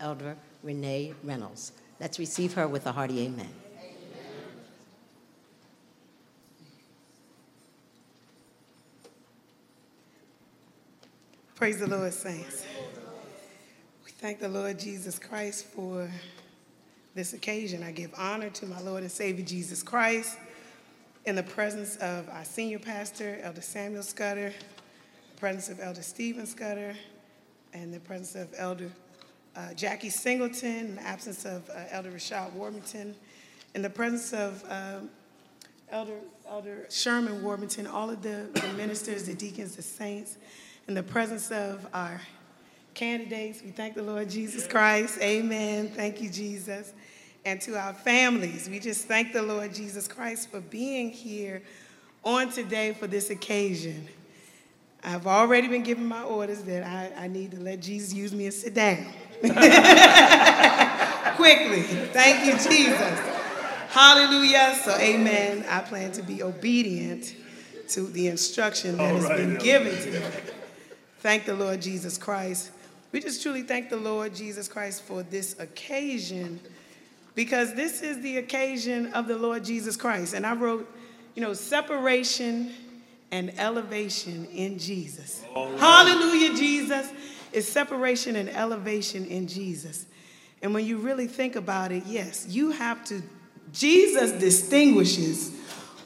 Elder Renee Reynolds. Let's receive her with a hearty amen. Praise the Lord, saints. We thank the Lord Jesus Christ for this occasion. I give honor to my Lord and Savior Jesus Christ in the presence of our senior pastor, Elder Samuel Scudder, the presence of Elder Stephen Scudder, and the presence of Elder uh, Jackie Singleton, in the absence of uh, Elder Rashad Warmington, in the presence of um, Elder, Elder Sherman Warmington, all of the, the ministers, the deacons, the saints, in the presence of our candidates, we thank the Lord Jesus Christ. Amen. Thank you, Jesus. And to our families, we just thank the Lord Jesus Christ for being here on today for this occasion. I've already been given my orders that I, I need to let Jesus use me and sit down. Quickly. Thank you, Jesus. Hallelujah. So, amen. I plan to be obedient to the instruction that has been given to me. Thank the Lord Jesus Christ. We just truly thank the Lord Jesus Christ for this occasion because this is the occasion of the Lord Jesus Christ. And I wrote, you know, separation and elevation in Jesus. Right. Hallelujah, Jesus. It's separation and elevation in Jesus. And when you really think about it, yes, you have to, Jesus distinguishes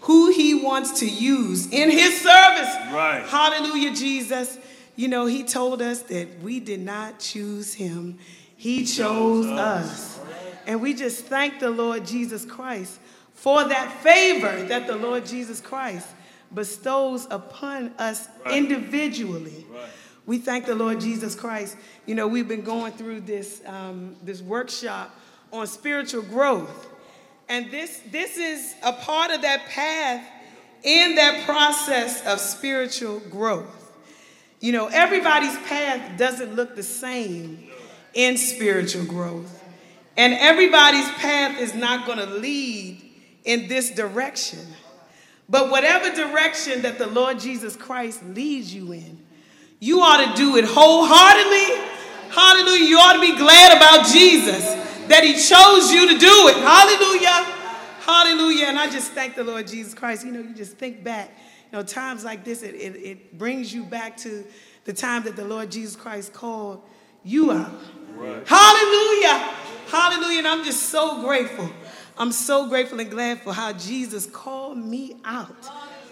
who he wants to use in his service. Right. Hallelujah, Jesus. You know, he told us that we did not choose him, he chose us. And we just thank the Lord Jesus Christ for that favor that the Lord Jesus Christ bestows upon us right. individually. Right. We thank the Lord Jesus Christ. You know, we've been going through this, um, this workshop on spiritual growth. And this, this is a part of that path in that process of spiritual growth. You know, everybody's path doesn't look the same in spiritual growth. And everybody's path is not going to lead in this direction. But whatever direction that the Lord Jesus Christ leads you in, you ought to do it wholeheartedly. Hallelujah. You ought to be glad about Jesus that He chose you to do it. Hallelujah. Hallelujah. And I just thank the Lord Jesus Christ. You know, you just think back You know, times like this, it, it, it, brings you back to the time that the Lord Jesus Christ called you out. Right. Hallelujah. Hallelujah. And I'm just so grateful. I'm so grateful and glad for how Jesus called me out.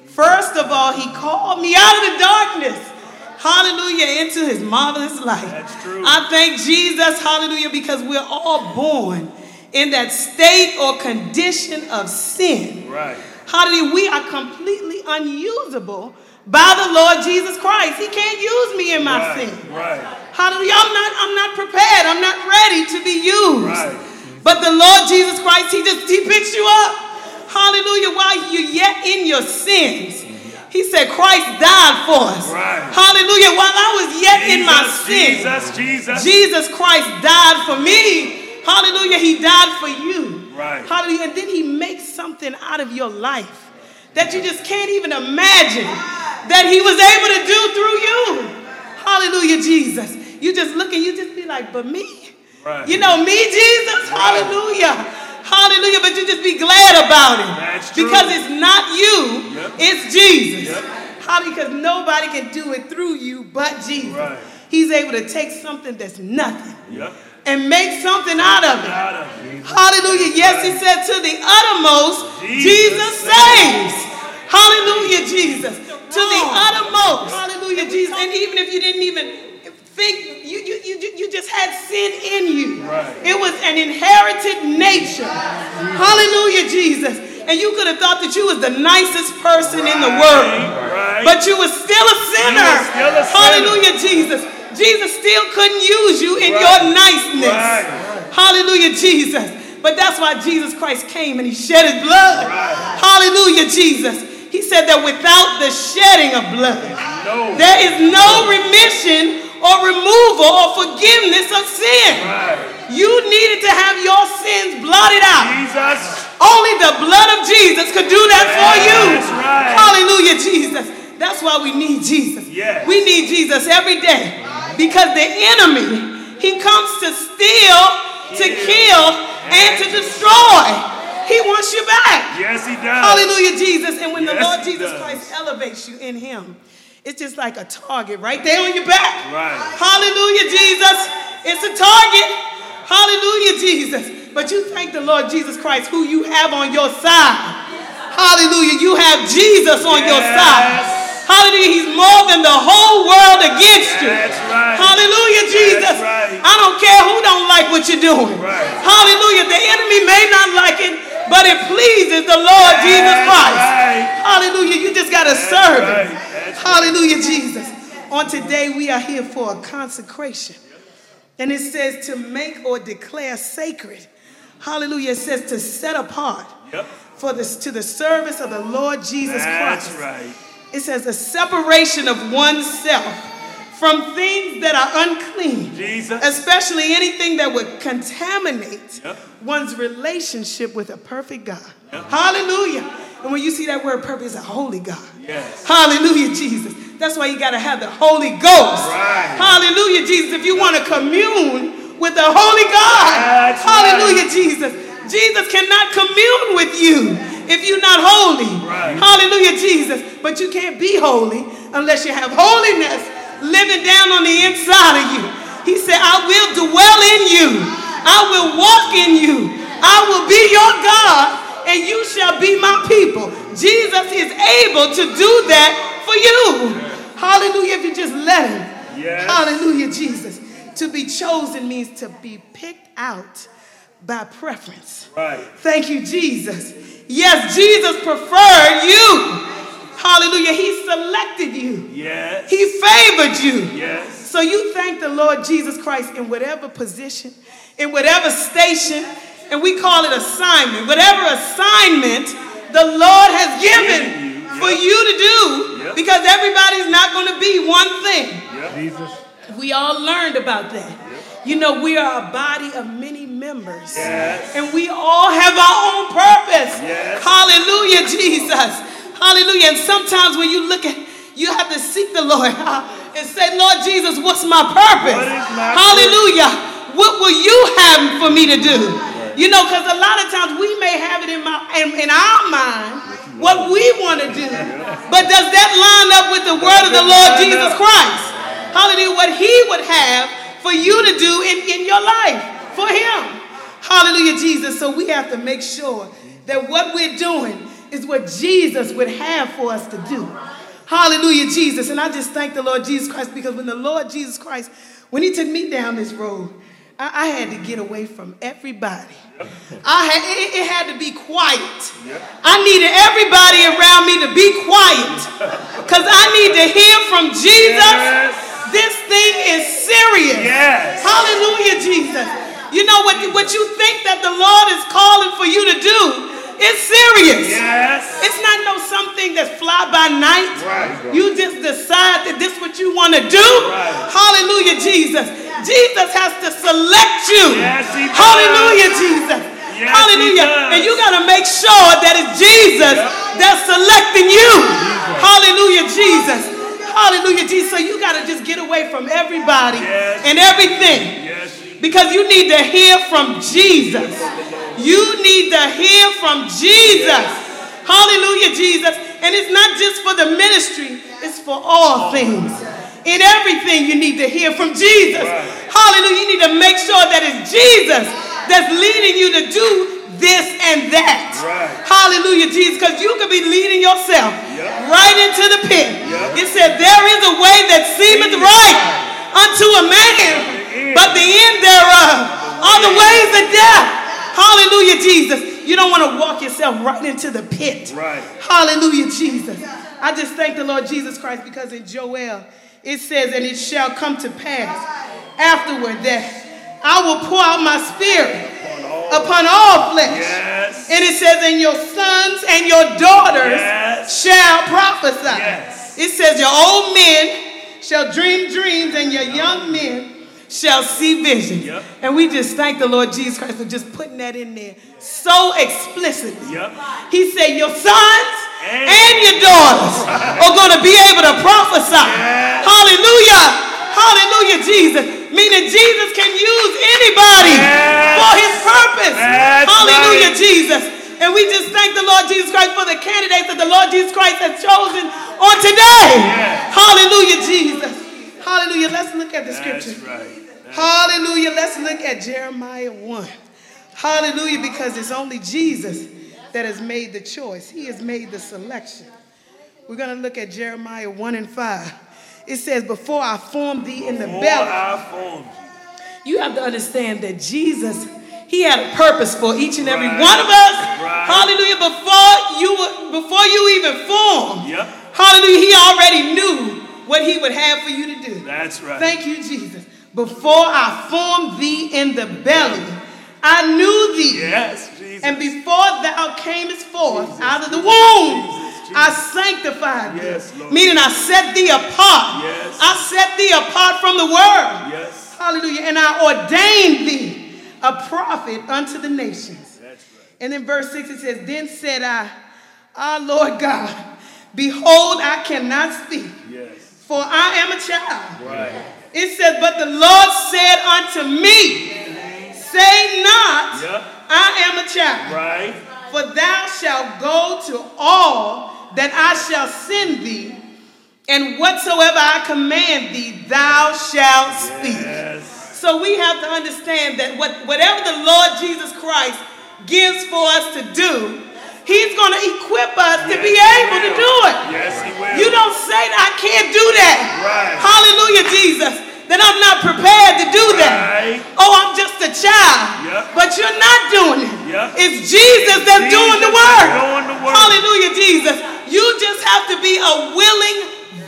First of all, he called me out of the darkness. Hallelujah, into his marvelous light. That's true. I thank Jesus, hallelujah, because we're all born in that state or condition of sin. Right. Hallelujah. We are completely unusable by the Lord Jesus Christ. He can't use me in my right, sin. Right. Hallelujah. I'm not, I'm not prepared. I'm not ready to be used. Right. But the Lord Jesus Christ, He just He picks you up. Hallelujah. While you're yet in your sins. He said Christ died for us. Right. Hallelujah. While I was yet Jesus, in my sin, Jesus, Jesus. Jesus Christ died for me. Hallelujah. He died for you. Right. Hallelujah. And then he makes something out of your life that you just can't even imagine that he was able to do through you. Hallelujah, Jesus. You just look and you just be like, but me? Right. You know, me, Jesus? Hallelujah. Hallelujah. But you just be glad about it. That's true. Because it's not you, yep. it's Jesus. Yep. Hallelujah. Because nobody can do it through you but Jesus. Right. He's able to take something that's nothing. Yep and make something out of it. Hallelujah. Yes, he said, to the uttermost, Jesus, Jesus saves. Hallelujah, Jesus. To the uttermost. Hallelujah, Jesus. And even if you didn't even think, you, you, you, you just had sin in you. Right. It was an inherited nature. Hallelujah, Jesus. And you could have thought that you was the nicest person right. in the world. Right. But you were still a sinner. Still a sinner. Hallelujah, Jesus. Jesus still couldn't use you in right. your niceness. Right. Hallelujah, Jesus. But that's why Jesus Christ came and he shed his blood. Right. Hallelujah, Jesus. He said that without the shedding of blood, no. there is no remission or removal or forgiveness of sin. Right. You needed to have your sins blotted out. Jesus. Only the blood of Jesus could do that for you. Right. Hallelujah, Jesus. That's why we need Jesus. Yes. We need Jesus every day because the enemy, he comes to steal, to kill, and to destroy. He wants you back. Yes, he does. Hallelujah, Jesus. And when yes, the Lord Jesus Christ elevates you in him, it's just like a target right there on your back. Right. Hallelujah, Jesus. It's a target. Hallelujah, Jesus. But you thank the Lord Jesus Christ who you have on your side. Hallelujah. You have Jesus on your Yes. side. Hallelujah. He's more than the whole world against you. That's right. Hallelujah, Jesus. That's right. I don't care who don't like what you're doing. Right. Hallelujah. The enemy may not like it, but it pleases the Lord Jesus Christ. Hallelujah. You just got to serve him. Hallelujah, Jesus. On today, we are here for a consecration. And it says to make or declare sacred. Hallelujah. It says to set apart Yep. for this to the service of the Lord Jesus That's Christ. right. It says a separation of oneself from things that are unclean. Jesus. Especially anything that would contaminate Yep. one's relationship with a perfect God. Yep. Hallelujah. And when you see that word perfect, it's a holy God. Yes. Hallelujah, Jesus. That's why you got to have the Holy Ghost. Right. Hallelujah, Jesus. If you want to commune with the Holy God. That's Hallelujah, right. Jesus. Jesus cannot commune with you if you're not holy. Right. Hallelujah, Jesus. But you can't be holy unless you have holiness living down on the inside of you. He said, I will dwell in you. I will walk in you. I will be your God and you shall be my people. Jesus is able to do that for you. Hallelujah, if you just let him. Yes. Hallelujah, Jesus. To be chosen means to be picked out by preference. Right. Thank you, Jesus. Yes, Jesus preferred you. Hallelujah. He selected you. Yes. He favored you. Yes. So you thank the Lord Jesus Christ in whatever position, in whatever station, and we call it assignment. Whatever assignment the Lord has given Given you, for yep. you to do, Yep. because everybody's not going to be one thing. Yep. Jesus. We all learned about that. You know, we are a body of many members. Yes. And we all have our own purpose. Yes. Hallelujah, Jesus. Hallelujah. And sometimes when you look at, you have to seek the Lord and say, Lord Jesus, what's my purpose? What my Hallelujah. What will you have for me to do? You know, because a lot of times we may have it in, my, in, in our mind what we want to do. But does that line up with the word of the Lord Jesus. Christ? Hallelujah. What he would have for you to do in, in your life for him. Hallelujah, Jesus. So we have to make sure that what we're doing is what Jesus would have for us to do. Hallelujah, Jesus. And I just thank the Lord Jesus Christ because when the Lord Jesus Christ, when he took me down this road, I, I had to get away from everybody. I had, it, it had to be quiet. I needed everybody around me to be quiet because I need to hear from Jesus. This thing is serious. Yes. Hallelujah, Jesus. You know what, what you think that the Lord is calling for you to do is serious. Yes. It's not no something that's fly by night. Right. You just decide that this what you want to do. Right. Hallelujah, Jesus. Jesus has to select you. Yes, he does. Hallelujah, Jesus. Yes, Hallelujah. he does. And you got to make sure that it's Jesus that's selecting you. Hallelujah, Jesus. Hallelujah, Jesus. So you got to just get away from everybody Yes. and everything. Because you need to hear from Jesus. You need to hear from Jesus. Hallelujah, Jesus. And it's not just for the ministry, it's for all things. In everything, you need to hear from Jesus. Hallelujah. You need to make sure that it's Jesus that's leading you to do this and that. Right. Hallelujah, Jesus. Because you could be leading yourself Yep. right into the pit. Yep. It said, There is a way that seemeth right unto a man. But the end thereof are the ways of death. Hallelujah, Jesus. You don't want to walk yourself right into the pit. Right. Hallelujah, Jesus. I just thank the Lord Jesus Christ because in Joel it says, And it shall come to pass afterward that I will pour out my spirit upon all flesh. Yes. And it says, And your sons and your daughters Yes. shall prophesy. Yes. It says, Your old men shall dream dreams, and your young men shall see visions. Yep. And we just thank the Lord Jesus Christ for just putting that in there so explicitly. Yep. He said, Your sons And- and your daughters are going to be able to prophesy. Yes. Hallelujah. Hallelujah, Jesus. Meaning Jesus can use anybody Yes. for his purpose. That's Hallelujah, right. Jesus. And we just thank the Lord Jesus Christ for the candidates that the Lord Jesus Christ has chosen on today. Yes. Hallelujah, Jesus. Hallelujah. Let's look at the That's scripture. right. Hallelujah. Let's look at Jeremiah 1. Hallelujah, because it's only Jesus that has made the choice. He has made the selection. We're going to look at Jeremiah 1 and 5. It says, Before I formed thee in the Before belly. I formed you. You have to understand that Jesus, He had a purpose for each and every Right. one of us. Right. Hallelujah. Before you were, before you even formed, Yep. hallelujah, He already knew what He would have for you to do. That's right. Thank you, Jesus. Before I formed thee in the belly, I knew thee. Yes, Jesus. And before thou camest forth out of the womb, Jesus, Jesus. I sanctified thee. Yes, Lord. Meaning I set thee apart. Yes. I set thee apart from the world. Yes. Hallelujah. And I ordained thee a prophet unto the nations. That's right. And in verse 6 it says, Then said I, Ah, Lord God, behold, I cannot speak, Yes. for I am a child. Right. It says, But the Lord said unto me, Say not, Yep. I am a child. Right. For thou shalt go to all that I shall send thee, and whatsoever I command thee, thou shalt speak. Yes. So we have to understand that what, whatever the Lord Jesus Christ gives for us to do, He's going to equip us to be able to do it. Yes, he will. You don't say that I can't do that. Right. Hallelujah, Jesus. That I'm not prepared to do that. Right. Oh, I'm just a child. Yep. But you're not doing it. Yep. It's Jesus that's Jesus doing the work. doing the work. Hallelujah, Jesus. You just have to be a willing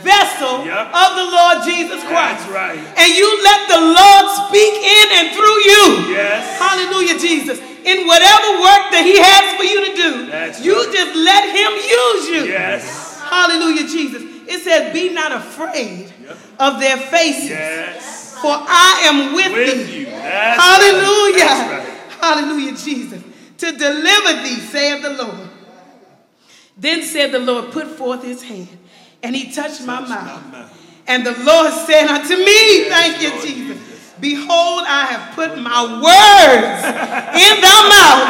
vessel Yep. of the Lord Jesus Christ. That's right. And you let the Lord speak in and through you. Yes. Hallelujah, Jesus. In whatever work that He has for you to do, That's you right. just let Him use you. Yes. Hallelujah, Jesus. It says, Be not afraid of their faces, Yes. for I am with, With thee. you. That's Hallelujah. Right. Right. Hallelujah, Jesus. To deliver thee, saith the Lord. Then said the Lord, Put forth his hand, and he touched my mouth. my mouth. And the Lord said unto me, Yes, Thank you, Lord Jesus. Behold, I have put my words in thy mouth.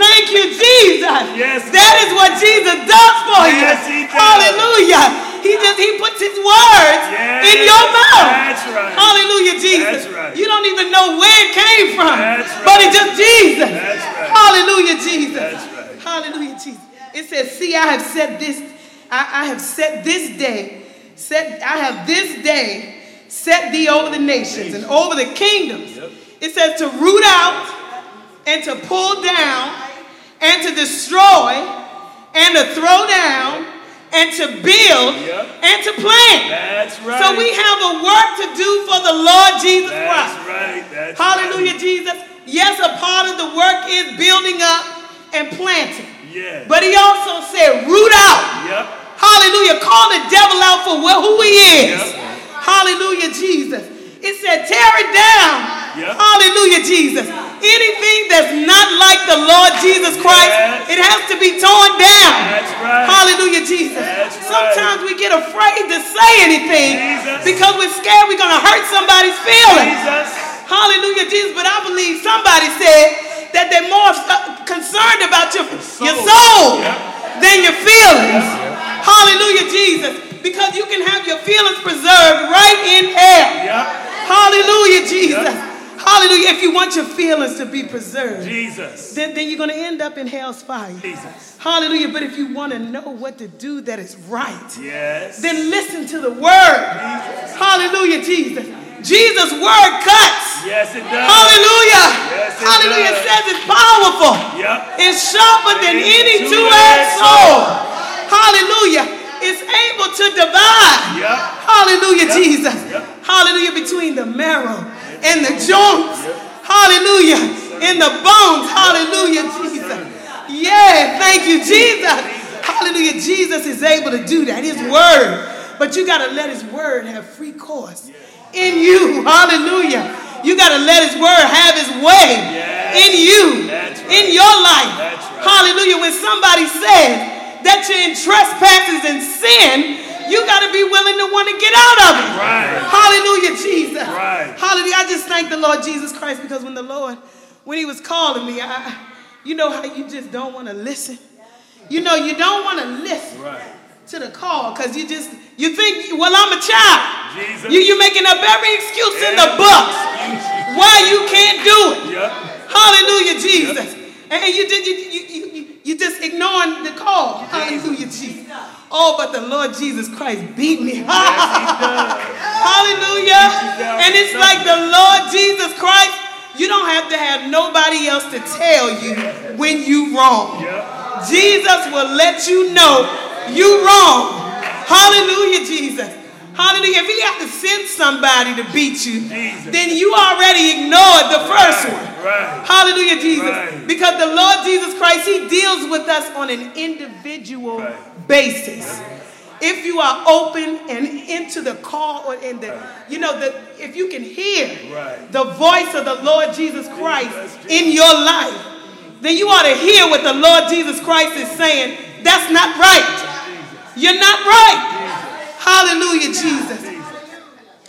Thank you, Jesus. Yes, That is what Jesus does for you. Yes, he does. Hallelujah. He just he puts his words Yes, in your mouth. that's right. Hallelujah, Jesus. That's right. You don't even know where it came from. That's right. But it's just Jesus. That's right. Hallelujah, Jesus. That's right. Hallelujah, Jesus. It says, See, I have set this, I, I have set this day, set, I have this day set thee over the nations and over the kingdoms. Yep. It says to root out and to pull down and to destroy and to throw down and to build Yep. and to plant. That's right. So we have a work to do for the Lord Jesus Christ. That's right. That's Hallelujah, Right. Jesus. Yes, a part of the work is building up and planting. Yes. But he also said, root out. Yep. Hallelujah. Call the devil out for wh- who he is. Yep. Hallelujah, Jesus. It said, tear it down. Yep. Hallelujah, Jesus. Anything that's not like the Lord Jesus Christ, Yes. it has to be torn down. That's right. Hallelujah, Jesus. That's right. Sometimes we get afraid to say anything Jesus. because we're scared we're going to hurt somebody's feelings. Jesus. Hallelujah, Jesus. But I believe somebody said that they're more concerned about your, your soul Yep. than your feelings. Hallelujah, Jesus. Because you can have your feelings preserved right in hell. Yep. Hallelujah, Jesus. Yep. Hallelujah. If you want your feelings to be preserved, Jesus. then, then you're going to end up in hell's fire. Jesus. Hallelujah. But if you want to know what to do that is right, Yes. then listen to the word. Jesus. Hallelujah, Jesus. Jesus' word cuts. Yes, it does. Hallelujah. Yes, it Hallelujah. It says it's powerful. Yep. It's sharper than Any any two-edged sword. Hallelujah. It's able to divide. Yep. Hallelujah, Yep. Jesus. Hallelujah. Between the marrow and the joints. Hallelujah. In the bones. Hallelujah, Jesus. Yeah. Thank you, Jesus. Hallelujah. Jesus is able to do that. His word. But you got to let his word have free course in you. Hallelujah. You got to let his word have his way in you, in your life. Hallelujah. When somebody says that you're in trespasses and sin, you got to be willing to want to get out of it. Right. Hallelujah, Jesus. Right. Hallelujah. I just thank the Lord Jesus Christ because when the Lord, when he was calling me, I, You know how you just don't want to listen? You know, you don't want to listen Right. to the call because you just, you think, well, I'm a child. Jesus. You, you making up every excuse in the Yeah. book why you can't do it. Yep. Hallelujah, Jesus. And and you, did- you, you, you, you, you just ignoring the call. Hallelujah, Jesus. Oh, but the Lord Jesus Christ beat me. Hallelujah. And it's like the Lord Jesus Christ, you don't have to have nobody else to tell you when you wrong. Jesus will let you know you wrong. Hallelujah, Jesus. Hallelujah. If he had to send somebody to beat you, Jesus. then you already ignored the first Right, one. right. Hallelujah, Jesus. Right. Because the Lord Jesus Christ, he deals with us on an individual basis. If you are open and into the call or in the, you know, the if you can hear Right. the voice of the Lord Jesus Christ Jesus, in your life, then you ought to hear what the Lord Jesus Christ is saying. That's not right. You're not right. Hallelujah, Jesus.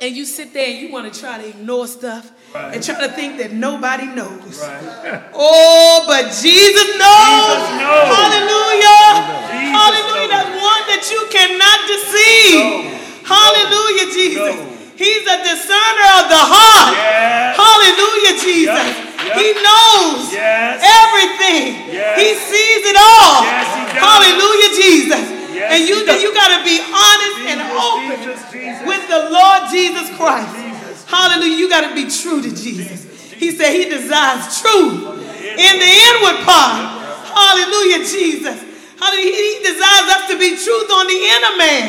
And you sit there and you want to try to ignore stuff Right. and try to think that nobody knows. Right. Oh, but Jesus knows. Jesus knows. Hallelujah. Jesus Hallelujah. knows. That's one that you cannot deceive. No. Hallelujah, Jesus. No. He's a discerner of the heart. Yes. Hallelujah, Jesus. Yep. Yep. He knows Yes. everything. Yes. He sees it all. Yes, he does. Hallelujah, Jesus. Yes, and you you got to be honest and open Jesus, Jesus. with the Lord Jesus Christ. Jesus. Hallelujah. You got to be true to Jesus. He said he desires truth in the inward part. Hallelujah, Jesus. Hallelujah. He desires us to be truth on the inner man.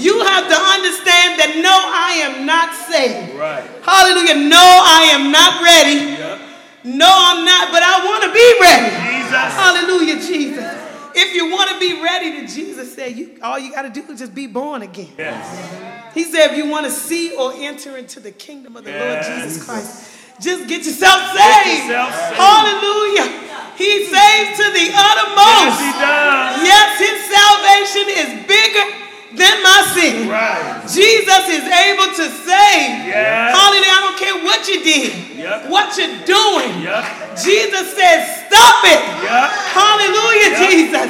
You have to understand that no, I am not saved. Right. Hallelujah. No, I am not ready. Yep. No, I'm not, but I want to be ready. Jesus. Hallelujah, Jesus. If you want to be ready, then Jesus said, you, all you got to do is just be born again. Yes. He said, if you want to see or enter into the kingdom of the Lord Jesus Christ, just get yourself saved. yourself saved. Hallelujah. He saves to the uttermost. Yes, he does. Yes, his salvation is bigger than my sin. Right. Jesus is able to save. Yes. Hallelujah. I don't care what you did, Yep. what you're doing. Yep. Jesus says, stop it. Yep. Hallelujah. Jesus.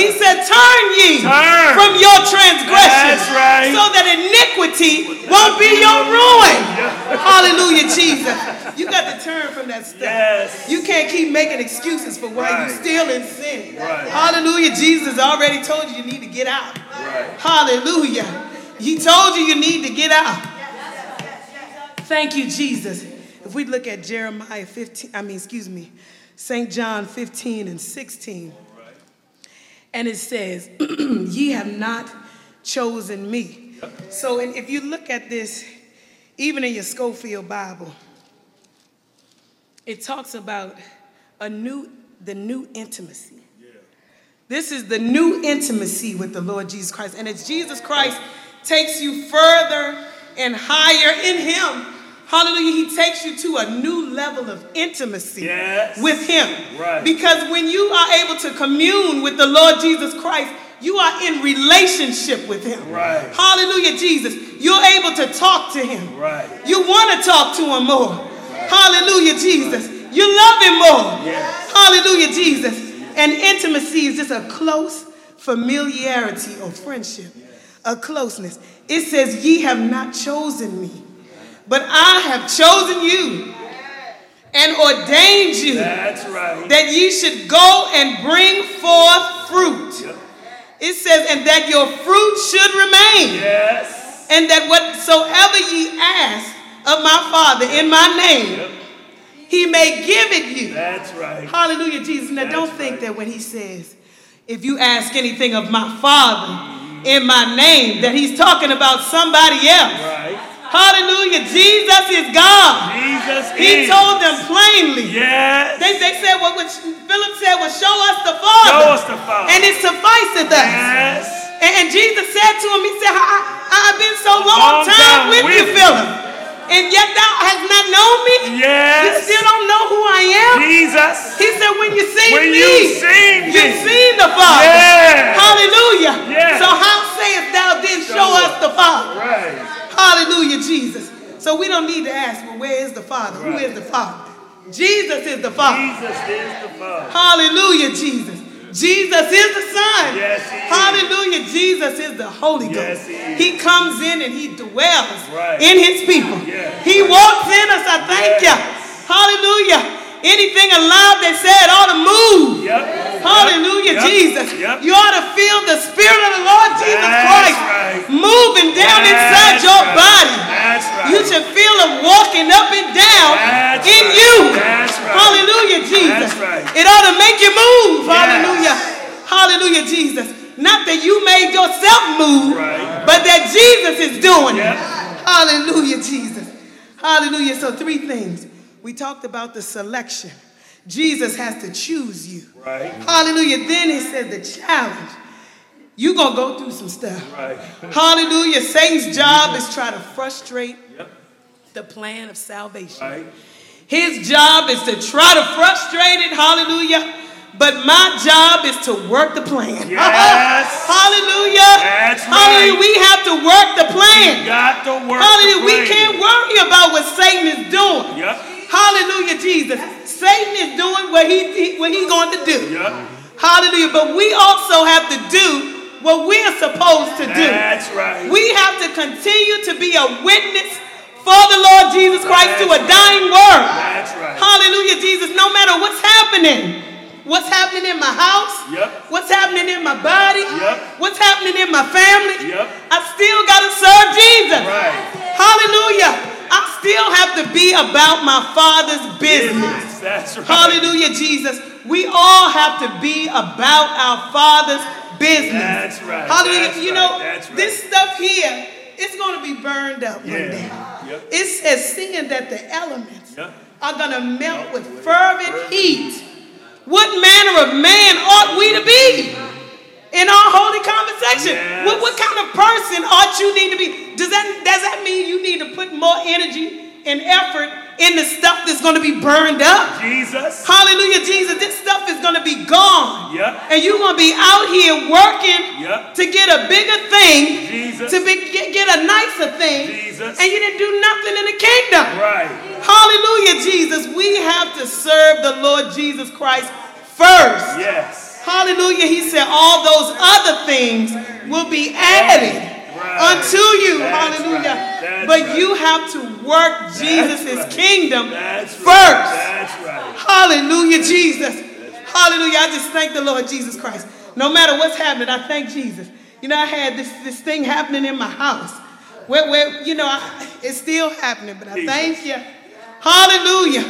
He said, turn ye Turn. from your transgression right. so that iniquity won't be your ruin. Hallelujah, Jesus. You got to turn from that stuff. Yes. You can't keep making excuses for why Right. you're still in sin. Right. Hallelujah. Jesus already told you you need to get out. Right. Hallelujah. He told you you need to get out. Thank you, Jesus. If we look at Jeremiah 15, I mean, excuse me, St. John 15 and 16, and it says, Ye have not chosen me. So, and if you look at this, even in your Scofield Bible, it talks about a new, the new intimacy. This is the new intimacy with the Lord Jesus Christ. And as Jesus Christ takes you further and higher in Him, hallelujah, He takes you to a new level of intimacy Yes. with Him. Right. Because when you are able to commune with the Lord Jesus Christ, you are in relationship with Him. Right. Hallelujah, Jesus. You're able to talk to Him. Right. You want to talk to Him more. Hallelujah, Jesus. You love Him more. Yes. Hallelujah, Jesus. And intimacy is just a close familiarity or friendship, a closeness. It says, Ye have not chosen me, but I have chosen you and ordained you right. that ye should go and bring forth fruit. It says, and that your fruit should remain, Yes. and that whatsoever ye ask of my Father in my name, Yep. he may give it you. That's right. Hallelujah, Jesus. Now, That's don't think right. that when he says, if you ask anything of my Father in my name, that he's talking about somebody else. Right. Hallelujah. Jesus is God. Jesus He is. told them plainly. Yes. They, they said, what which Philip said was, show us the Father. Show us the Father. And it sufficeth us. Yes. And, and Jesus said to him, He said, I, have been so long, long time, time with, with you. Philip. And yet thou hast not known me. Yes. You still don't know who I am. Jesus. He said, when you see When me, you seen me. you've seen the Father. Yes. Hallelujah. Yes. So how sayest thou then show, Show us the Father? Right. Hallelujah, Jesus. So we don't need to ask, well, where is the Father? Who Right. is the Father? Jesus is the Father. Jesus is the Father. Hallelujah, Jesus. Jesus is the Son. Yes, he is. Hallelujah. Jesus is the Holy Ghost. Yes, Ghost. he comes in and he dwells Right. in his people. Yes. He walks in us. I thank you. Hallelujah. Anything alive that said ought to move. Yep. Hallelujah, Yep. Jesus. Yep. You ought to feel the Spirit of the Lord Jesus That's Christ right. moving down inside That's your right. body. That's right. You should feel him walking up and down That's in right. you. That's right. Jesus. Right. It ought to make you move. Yes. Hallelujah. Hallelujah, Jesus. Not that you made yourself move, Right. but that Jesus is doing it. Hallelujah, Jesus. Hallelujah. So, three things. We talked about the selection. Jesus has to choose you. Right. Hallelujah. Then he said the challenge. You're going to go through some stuff. Right. Hallelujah. Satan's job is try to frustrate Yep. the plan of salvation. Right. His job is to try to frustrate it. Hallelujah. But my job is to work the plan. Yes. Hallelujah. That's Hallelujah. right. We have to work the plan. You Got to work. Hallelujah. We can't worry about what Satan is doing. Yep. Hallelujah, Jesus. Satan is doing what he, he what he going to do. Yep. Hallelujah. But we also have to do what we're supposed to do. That's right. We have to continue to be a witness for the Lord Jesus Christ to a dying world. That's right. Hallelujah, Jesus. No matter what's happening, what's happening in my house, Yep. what's happening in my body, Yep. what's happening in my family, Yep. I still got to serve Jesus. Right. Hallelujah. I still have to be about my Father's business. That's right. Hallelujah, Jesus. We all have to be about our Father's business. That's right. Hallelujah. That's you know, this stuff here, it's going to be burned up one Yeah. day. Yep. It says, seeing that the elements Yep. are going to melt with fervent heat, what manner of man ought we to be? In our holy conversation, Yes. what, what kind of person ought you need to be? Does that does that mean you need to put more energy and effort in the stuff that's going to be burned up? Jesus. Hallelujah, Jesus. This stuff is going to be gone. Yep. And you're going to be out here working Yep. to get a bigger thing, Jesus. to be, get, get a nicer thing. Jesus. And you didn't do nothing in the kingdom. Right. Hallelujah, Jesus. We have to serve the Lord Jesus Christ first. Yes. Hallelujah. He said, all those other things will be added. Unto you. That's Hallelujah. right. But right. you have to work Jesus' right. kingdom That's first. That's right. Hallelujah, Jesus. Hallelujah. I just thank the Lord Jesus Christ. No matter what's happening, I thank Jesus. You know, I had this, this thing happening in my house where, where you know, I, it's still happening, but I thank you. Hallelujah.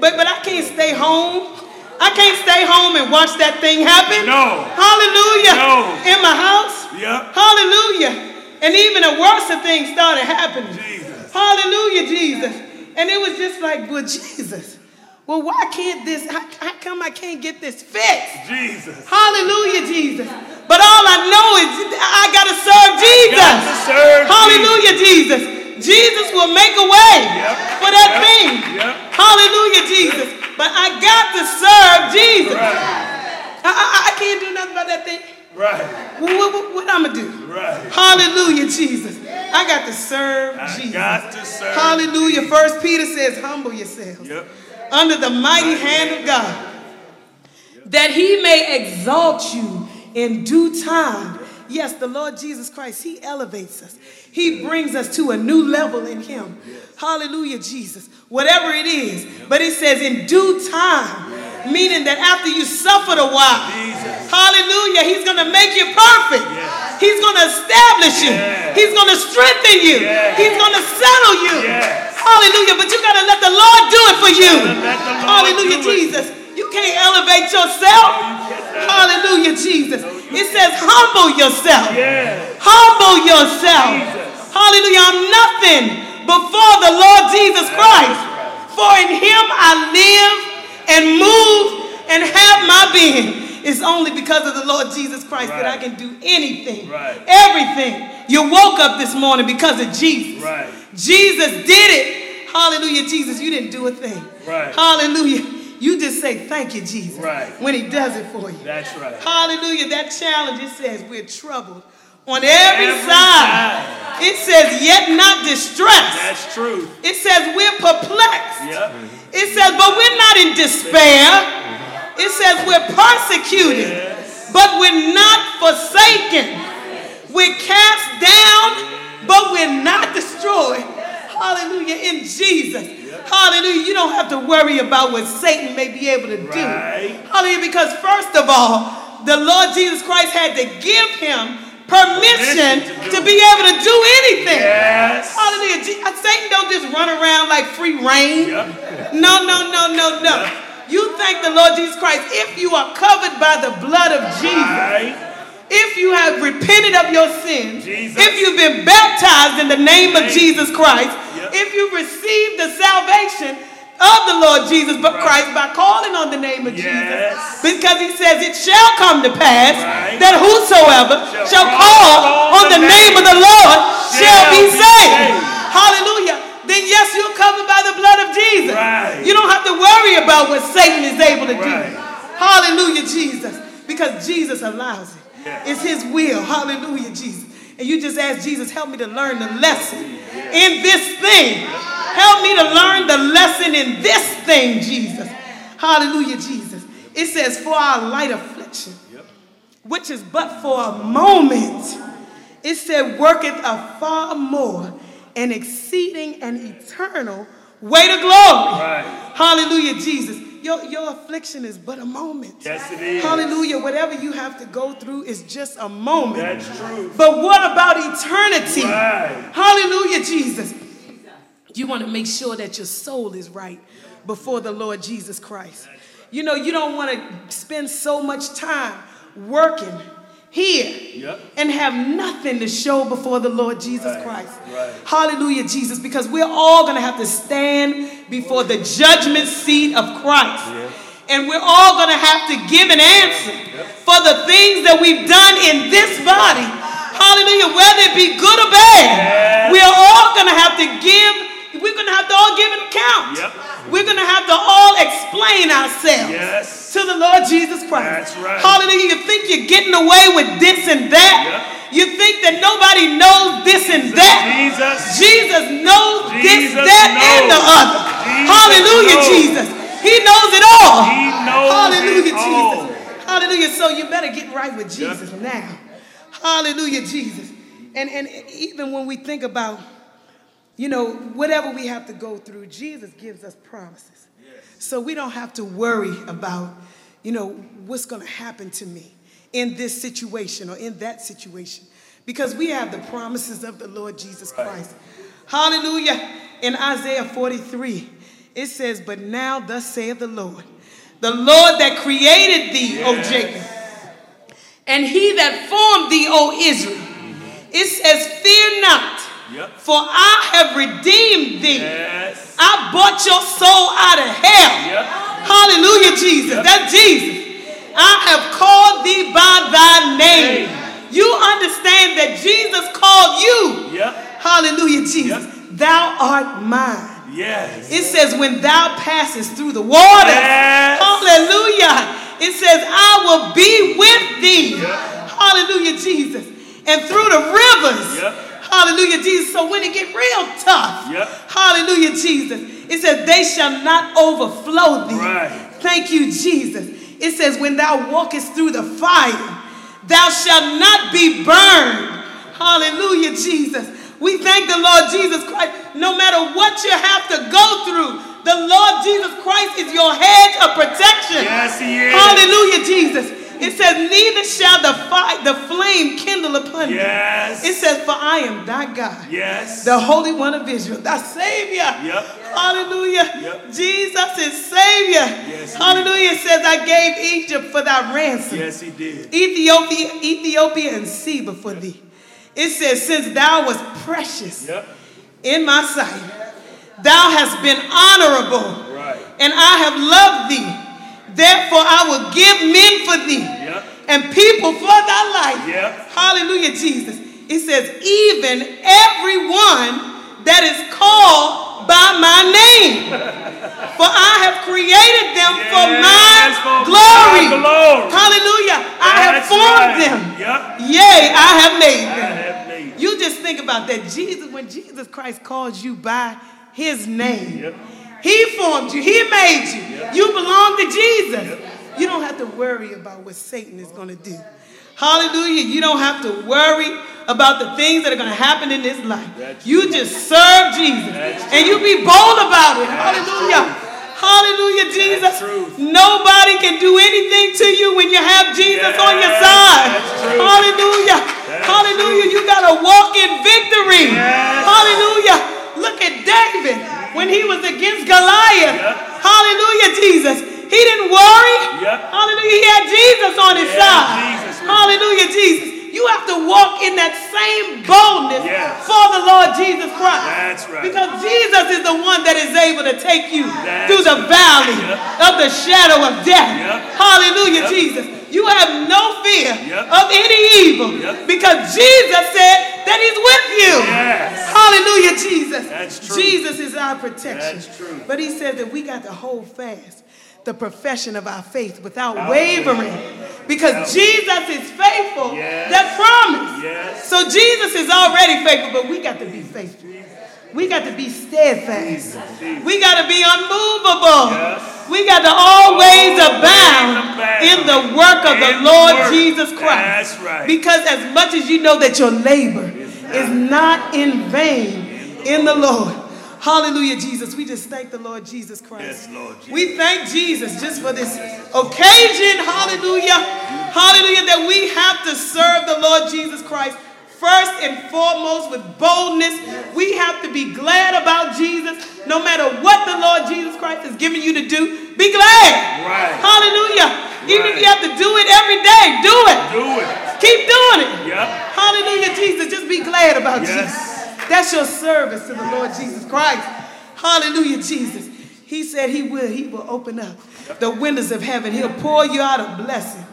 But, but I can't stay home. I can't stay home and watch that thing happen. No. Hallelujah. No. In my house. Yep. Hallelujah. And even a worse thing started happening. Jesus. Hallelujah, Jesus. And it was just like, well, Jesus, well, why can't this, how, how come I can't get this fixed? Jesus. Hallelujah, Jesus. But all I know is I got to serve Jesus. got to serve Hallelujah, Jesus. Jesus will make a way Yep. for that Yep. thing. Yep. Hallelujah, Jesus. But I got to serve Jesus. Right. I, I, I can't do nothing about that thing. Right. What, what, what I'm going to do? Right. Hallelujah, Jesus. I got to serve I Jesus. got to serve. Hallelujah. First Peter says, humble yourselves Yep. under the mighty hand of God, that he may exalt you in due time. Yes, the Lord Jesus Christ, he elevates us. He brings us to a new level in him. Hallelujah, Jesus. Whatever it is. But it says in due time, meaning that after you suffered a while, Jesus. hallelujah, he's going to make you perfect. Yes. He's going to establish you. Yes. He's going to strengthen you. Yes. He's going to settle you. Hallelujah. But you got to let the Lord do it for you. gotta let the Lord Hallelujah, do it. Jesus. You can't elevate yourself. Hallelujah, Jesus. It says, humble yourself. Humble yourself. Jesus. Hallelujah. I'm nothing before the Lord Jesus Christ. For in him I live and move and have my being. It's only because of the Lord Jesus Christ that I can do anything, Right. everything. You woke up this morning because of Jesus. Right. Jesus did it. Hallelujah, Jesus. You didn't do a thing. Right. Hallelujah. You just say thank you, Jesus. Right. When he does it for you. That's right. Hallelujah. That challenge, it says we're troubled on every, Every side. side. It says, yet not distressed. That's true. It says, we're perplexed. Yep. It says, but we're not in despair. It says, we're persecuted, but we're not forsaken. We're cast down, but we're not destroyed. Hallelujah. In Jesus. Hallelujah. You don't have to worry about what Satan may be able to do. Right. Hallelujah. Because, first of all, the Lord Jesus Christ had to give him permission to be able to do anything. Yes. Hallelujah. Uh, Satan don't just run around like free reign. Yep. No, no, no, no, no. You thank the Lord Jesus Christ if you are covered by the blood of Jesus. Right. If you have repented of your sins, Jesus. if you've been baptized in the name of Jesus Christ, Yep. if you received the salvation of the Lord Jesus but Right. Christ by calling on the name of Yes. Jesus, because he says it shall come to pass Right. that whosoever Shall shall call on the name of the Lord shall be be saved. saved. Hallelujah. Then yes, you're covered by the blood of Jesus. Right. You don't have to worry about what Satan is able to do. Hallelujah, Jesus. Because Jesus allows it. Yes. It's his will. Hallelujah, Jesus. And you just ask Jesus, help me to learn the lesson in this thing. Help me to learn the lesson in this thing, Jesus. Hallelujah, Jesus. It says, for our light affliction, which is but for a moment. It said, worketh a far more and exceeding and eternal weight of glory. Right. Hallelujah, Jesus. Your, your affliction is but a moment. Yes, it is. Hallelujah. Whatever you have to go through is just a moment. That's true. But what about eternity? Right. Hallelujah, Jesus. You want to make sure that your soul is right before the Lord Jesus Christ. You know, you don't want to spend so much time working here Yep. and have nothing to show before the Lord Jesus Right, Christ. right. Hallelujah, Jesus, because we're all going to have to stand before the judgment seat of Christ. And we're all going to have to give an answer for the things that we've done in this body. Hallelujah, whether it be good or bad. Yes. We're all going to have to give, we're going to have to all give an account. Yep. We're going to have to all explain ourselves Yes. To the Lord Jesus Christ. That's right. Hallelujah. You think you're getting away with this and that? You think that nobody knows this and that? Jesus. Jesus knows this, Jesus that, and the other. Jesus Hallelujah, knows. Jesus. He knows it all. He knows Hallelujah, it all. Jesus. Hallelujah. So you better get right with Jesus now. Hallelujah, Jesus. And, and even when we think about, you know, whatever we have to go through, Jesus gives us promises. So we don't have to worry about, you know, what's going to happen to me in this situation or in that situation because we have the promises of the Lord Jesus Christ. Hallelujah. In Isaiah 43, it says, But now thus saith the Lord, the Lord that created thee, O Jacob, and he that formed thee, O Israel. Mm-hmm. It says, Fear not, Yep. for I have redeemed thee. Yes. I bought your soul out of hell. Yep. Hallelujah, Jesus. That's Jesus. I have called thee by thy name. You understand that Jesus called you. Yep. Hallelujah, Jesus. Yep. Thou art mine. Yes. It says, when thou passest through the water, Yes. hallelujah. It says, I will be with thee. Yep. Hallelujah, Jesus. And through the rivers, Yep. Hallelujah, Jesus. So when it get real tough, Yep. hallelujah, Jesus. It says, they shall not overflow thee. Right. Thank you, Jesus. It says, when thou walkest through the fire, thou shalt not be burned. Hallelujah, Jesus. We thank the Lord Jesus Christ. No matter what you have to go through, the Lord Jesus Christ is your hedge of protection. Yes, he is. Hallelujah, Jesus. It says, neither shall the fire, the flame kindle upon you. Yes. It says, for I am thy God Yes. the Holy One of Israel, thy Savior. Yep. Hallelujah. Yep. Jesus is Savior. Yes, Hallelujah. It says, I gave Egypt for thy ransom. Yes, he did. Ethiopia, Ethiopia and Seba for thee. It says, since thou was precious Yep. in my sight, thou hast been honorable, Right. and I have loved thee. Therefore, I will give men for thee Yep. and people for thy life. Yep. Hallelujah, Jesus. It says, even everyone that is called by my name. For I have created them for my for glory. glory. Hallelujah. I have formed right. them. Yep. Yea, I have made them. have made. You just think about that. Jesus, when Jesus Christ calls you by his name. He formed you, he made you. You belong to Jesus. You don't have to worry about what Satan is going to do. Hallelujah. You don't have to worry about the things that are going to happen in this life. That's you just serve Jesus That's and you be bold about it. That's Hallelujah. Hallelujah, Jesus. Nobody can do anything to you when you have Jesus on your side. Hallelujah. Hallelujah. You got to walk in victory. Yes. Hallelujah. Look at David when he was against Goliath. Yep. Hallelujah, Jesus. He didn't worry. Yep. Hallelujah. He had Jesus on his Yeah, side. Jesus. Hallelujah, Jesus. You have to walk in that same boldness Yes. for the Lord Jesus Christ. That's right. Because Jesus is the one that is able to take you That's through the valley Yep. of the shadow of death. Hallelujah. Jesus. You have no fear of any evil because Jesus said that He's with you. Yes. Hallelujah, Jesus. That's true. Jesus is our protection. That's true. But He said that we got to hold fast the profession of our faith without wavering because Jesus is faithful Yes. that promise. Yes. So Jesus is already faithful, but we got to be faithful. We got to be steadfast. We got to be unmovable. Yes. We got to always Always abound abound in the work of the Lord work. Jesus Christ. Right. Because as much as you know that your labor is not in vain in the Lord. Hallelujah, Jesus. We just thank the Lord Jesus Christ. Yes, Lord Jesus. We thank Jesus just for this occasion. Hallelujah. Hallelujah. That we have to serve the Lord Jesus Christ first and foremost with boldness. We have to be glad about Jesus. No matter what the Lord Jesus Christ has given you to do, be glad. Right. Hallelujah. Right. Even if you have to do it every day, do it. Do it. Keep doing it. Yep. Hallelujah, Jesus. Just be glad about Yes. Jesus. That's your service to the Lord Jesus Christ. Hallelujah, Jesus. He said he will. He will open up the windows of heaven. He'll pour you out a blessing.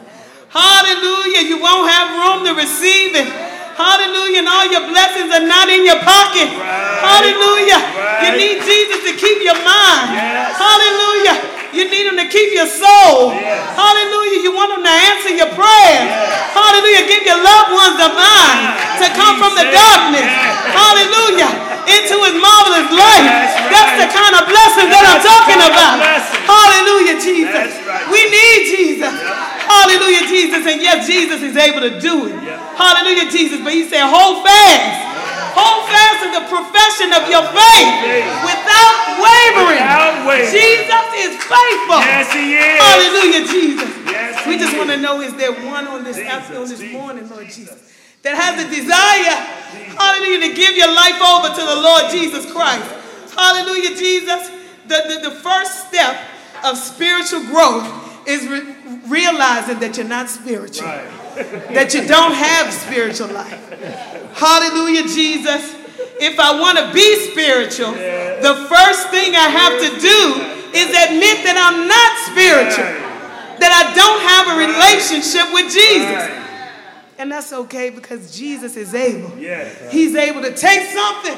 Hallelujah. You won't have room to receive it. Hallelujah. And all your blessings are not in your pocket. Right. Hallelujah. You need Jesus to keep your mind. Yes. Hallelujah. You need him to keep your soul. Yes. Hallelujah. You want him to answer your prayers. Hallelujah. Give your loved ones a mind to come from the darkness. Yes. Hallelujah. Into his marvelous light. That's right. That's the kind of blessing that I'm talking about. Hallelujah, Jesus. Right. We need Jesus. Hallelujah, Jesus. And yes, Jesus is able to do it. Hallelujah, Jesus. But he said, hold fast. Hold fast to the profession of your faith without wavering. Without wavering. Jesus is faithful. Yes, he is. Hallelujah, Jesus. Yes, we just is. want to know is there one on this Jesus, afternoon, this Jesus. morning, Lord Jesus, that has a desire, hallelujah, to give your life over to the Lord Jesus Christ. Hallelujah, Jesus. The, the, the first step of spiritual growth is re- realizing that you're not spiritual, Right. That you don't have spiritual life. Hallelujah, Jesus. If I want to be spiritual, the first thing I have to do is admit that I'm not spiritual, that I don't have a relationship with Jesus. And that's okay because Jesus is able. Yes. He's able to take something,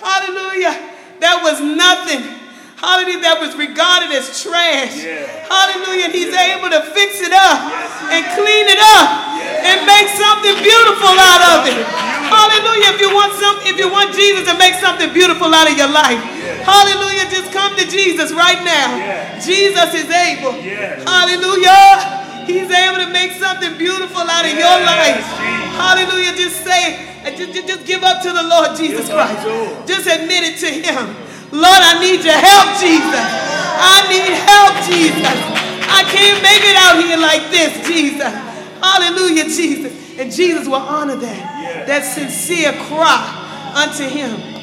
hallelujah, that was nothing, hallelujah, that was regarded as trash. Yeah. Hallelujah. And he's able to fix it up Yes, and clean it up and make something beautiful out of it. Hallelujah. If you want some, if you want Jesus to make something beautiful out of your life, hallelujah, just come to Jesus right now. Yeah. Jesus is able. Hallelujah. He's able to make something beautiful out of your life. Hallelujah. Just say, just, just- give up to the Lord Jesus Christ. Just admit it to Him. Lord, I need your help, Jesus. I need help, Jesus. I can't make it out here like this, Jesus. Hallelujah, Jesus. And Jesus will honor that, that sincere cry unto Him.